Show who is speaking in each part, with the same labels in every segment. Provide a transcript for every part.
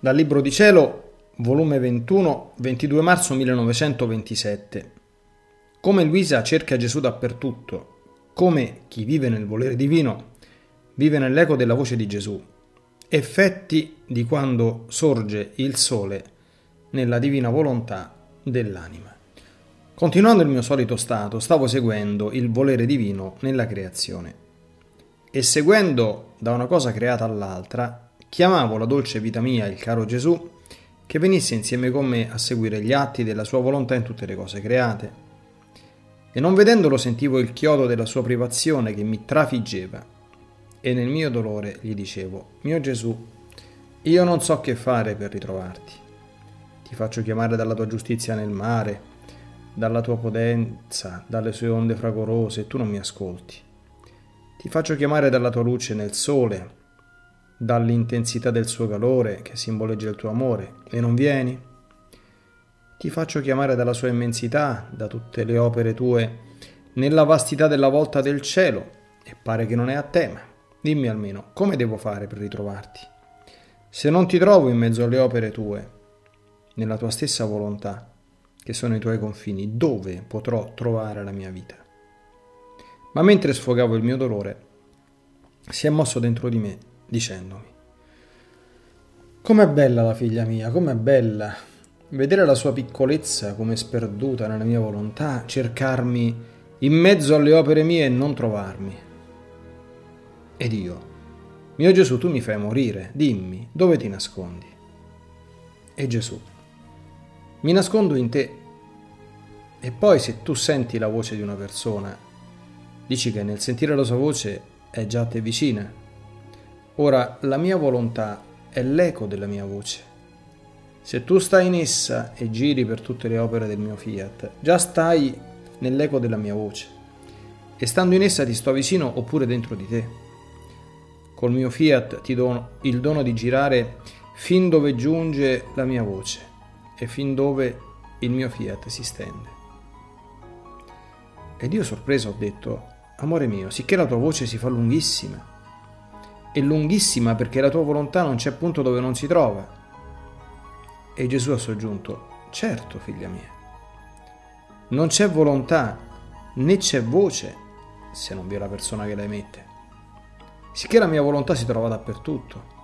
Speaker 1: Dal Libro di Cielo, volume 21, 22 marzo 1927. Come Luisa cerca Gesù dappertutto, come chi vive nel volere divino vive nell'eco della voce di Gesù. Effetti di quando sorge il sole nella divina volontà dell'anima. Continuando il mio solito stato, stavo seguendo il volere divino nella creazione. E seguendo da una cosa creata all'altra, chiamavo la dolce vita mia, il caro Gesù, che venisse insieme con me a seguire gli atti della sua volontà in tutte le cose create. E non vedendolo sentivo il chiodo della sua privazione che mi trafiggeva. E nel mio dolore gli dicevo, mio Gesù, io non so che fare per ritrovarti. Ti faccio chiamare dalla tua giustizia nel mare, dalla tua potenza, dalle sue onde fragorose, e tu non mi ascolti. Ti faccio chiamare dalla tua luce nel sole, dall'intensità del suo calore che simboleggia il tuo amore e non vieni? Ti faccio chiamare dalla sua immensità, da tutte le opere tue, nella vastità della volta del cielo e pare che non è a tema. Dimmi almeno come devo fare per ritrovarti. Se non ti trovo in mezzo alle opere tue, nella tua stessa volontà, che sono i tuoi confini, dove potrò trovare la mia vita? Ma mentre sfogavo il mio dolore, si è mosso dentro di me dicendomi Com'è bella la figlia mia, com'è bella vedere la sua piccolezza come sperduta nella mia volontà, cercarmi in mezzo alle opere mie e non trovarmi. Ed io, mio Gesù, tu mi fai morire, dimmi, dove ti nascondi? E Gesù, mi nascondo in te. E poi se tu senti la voce di una persona, dici che nel sentire la sua voce è già a te vicina Ora, la mia volontà è l'eco della mia voce. Se tu stai in essa e giri per tutte le opere del mio fiat, già stai nell'eco della mia voce. E stando in essa ti sto vicino oppure dentro di te. Col mio fiat ti do il dono di girare fin dove giunge la mia voce e fin dove il mio fiat si stende. Ed io sorpreso ho detto, amore mio, sicché la tua voce si fa lunghissima è lunghissima perché la tua volontà non c'è punto dove non si trova. E Gesù ha soggiunto, certo figlia mia, non c'è volontà né c'è voce se non vi è la persona che la emette. Sicché la mia volontà si trova dappertutto,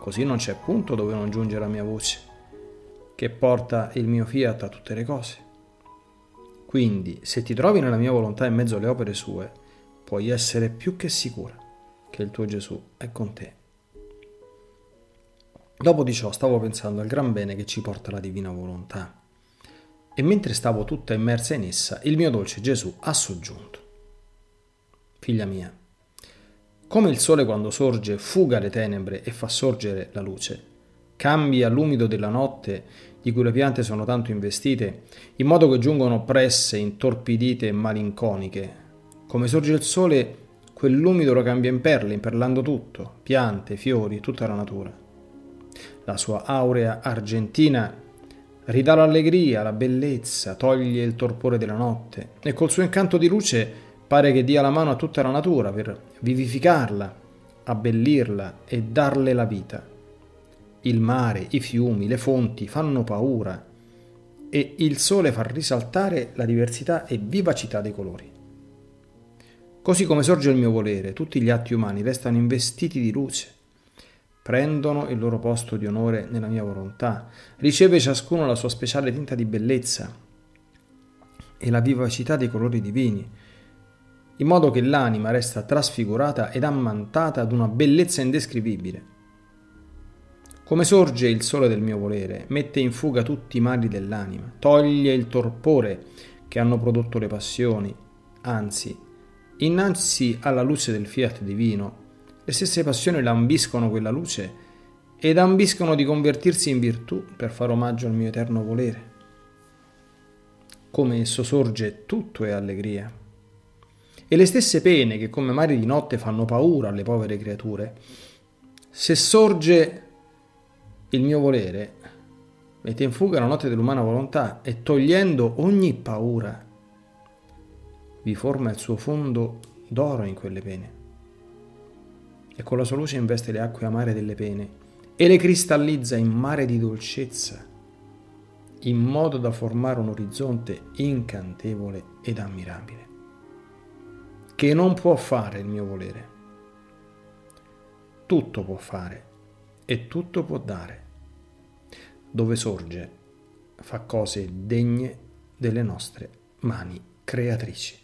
Speaker 1: così non c'è punto dove non giunge la mia voce, che porta il mio fiat a tutte le cose. Quindi, se ti trovi nella mia volontà in mezzo alle opere sue, puoi essere più che sicura che il tuo Gesù è con te. Dopo di ciò stavo pensando al gran bene che ci porta la divina volontà. E mentre stavo tutta immersa in essa, il mio dolce Gesù ha soggiunto. Figlia mia, come il sole quando sorge fuga le tenebre e fa sorgere la luce, cambia l'umido della notte di cui le piante sono tanto investite, in modo che giungono presse, intorpidite e malinconiche. Come sorge il sole quell'umido lo cambia in perle, imperlando tutto, piante, fiori, tutta la natura. La sua aurea argentina ridà l'allegria, la bellezza, toglie il torpore della notte e col suo incanto di luce pare che dia la mano a tutta la natura per vivificarla, abbellirla e darle la vita. Il mare, i fiumi, le fonti fanno paura e il sole fa risaltare la diversità e vivacità dei colori. Così come sorge il mio volere, tutti gli atti umani restano investiti di luce, prendono il loro posto di onore nella mia volontà, riceve ciascuno la sua speciale tinta di bellezza e la vivacità dei colori divini, in modo che l'anima resta trasfigurata ed ammantata ad una bellezza indescrivibile. Come sorge il sole del mio volere, mette in fuga tutti i mali dell'anima, toglie il torpore che hanno prodotto le passioni, anzi Innanzi alla luce del fiat divino, le stesse passioni lambiscono quella luce ed ambiscono di convertirsi in virtù per fare omaggio al mio eterno volere. Come esso sorge, tutto è allegria. E le stesse pene che come mari di notte fanno paura alle povere creature, se sorge il mio volere, mette in fuga la notte dell'umana volontà e togliendo ogni paura vi forma il suo fondo d'oro in quelle pene. E con la sua luce investe le acque amare delle pene e le cristallizza in mare di dolcezza, in modo da formare un orizzonte incantevole ed ammirabile, che non può fare il mio volere. Tutto può fare e tutto può dare. Dove sorge, fa cose degne delle nostre mani creatrici.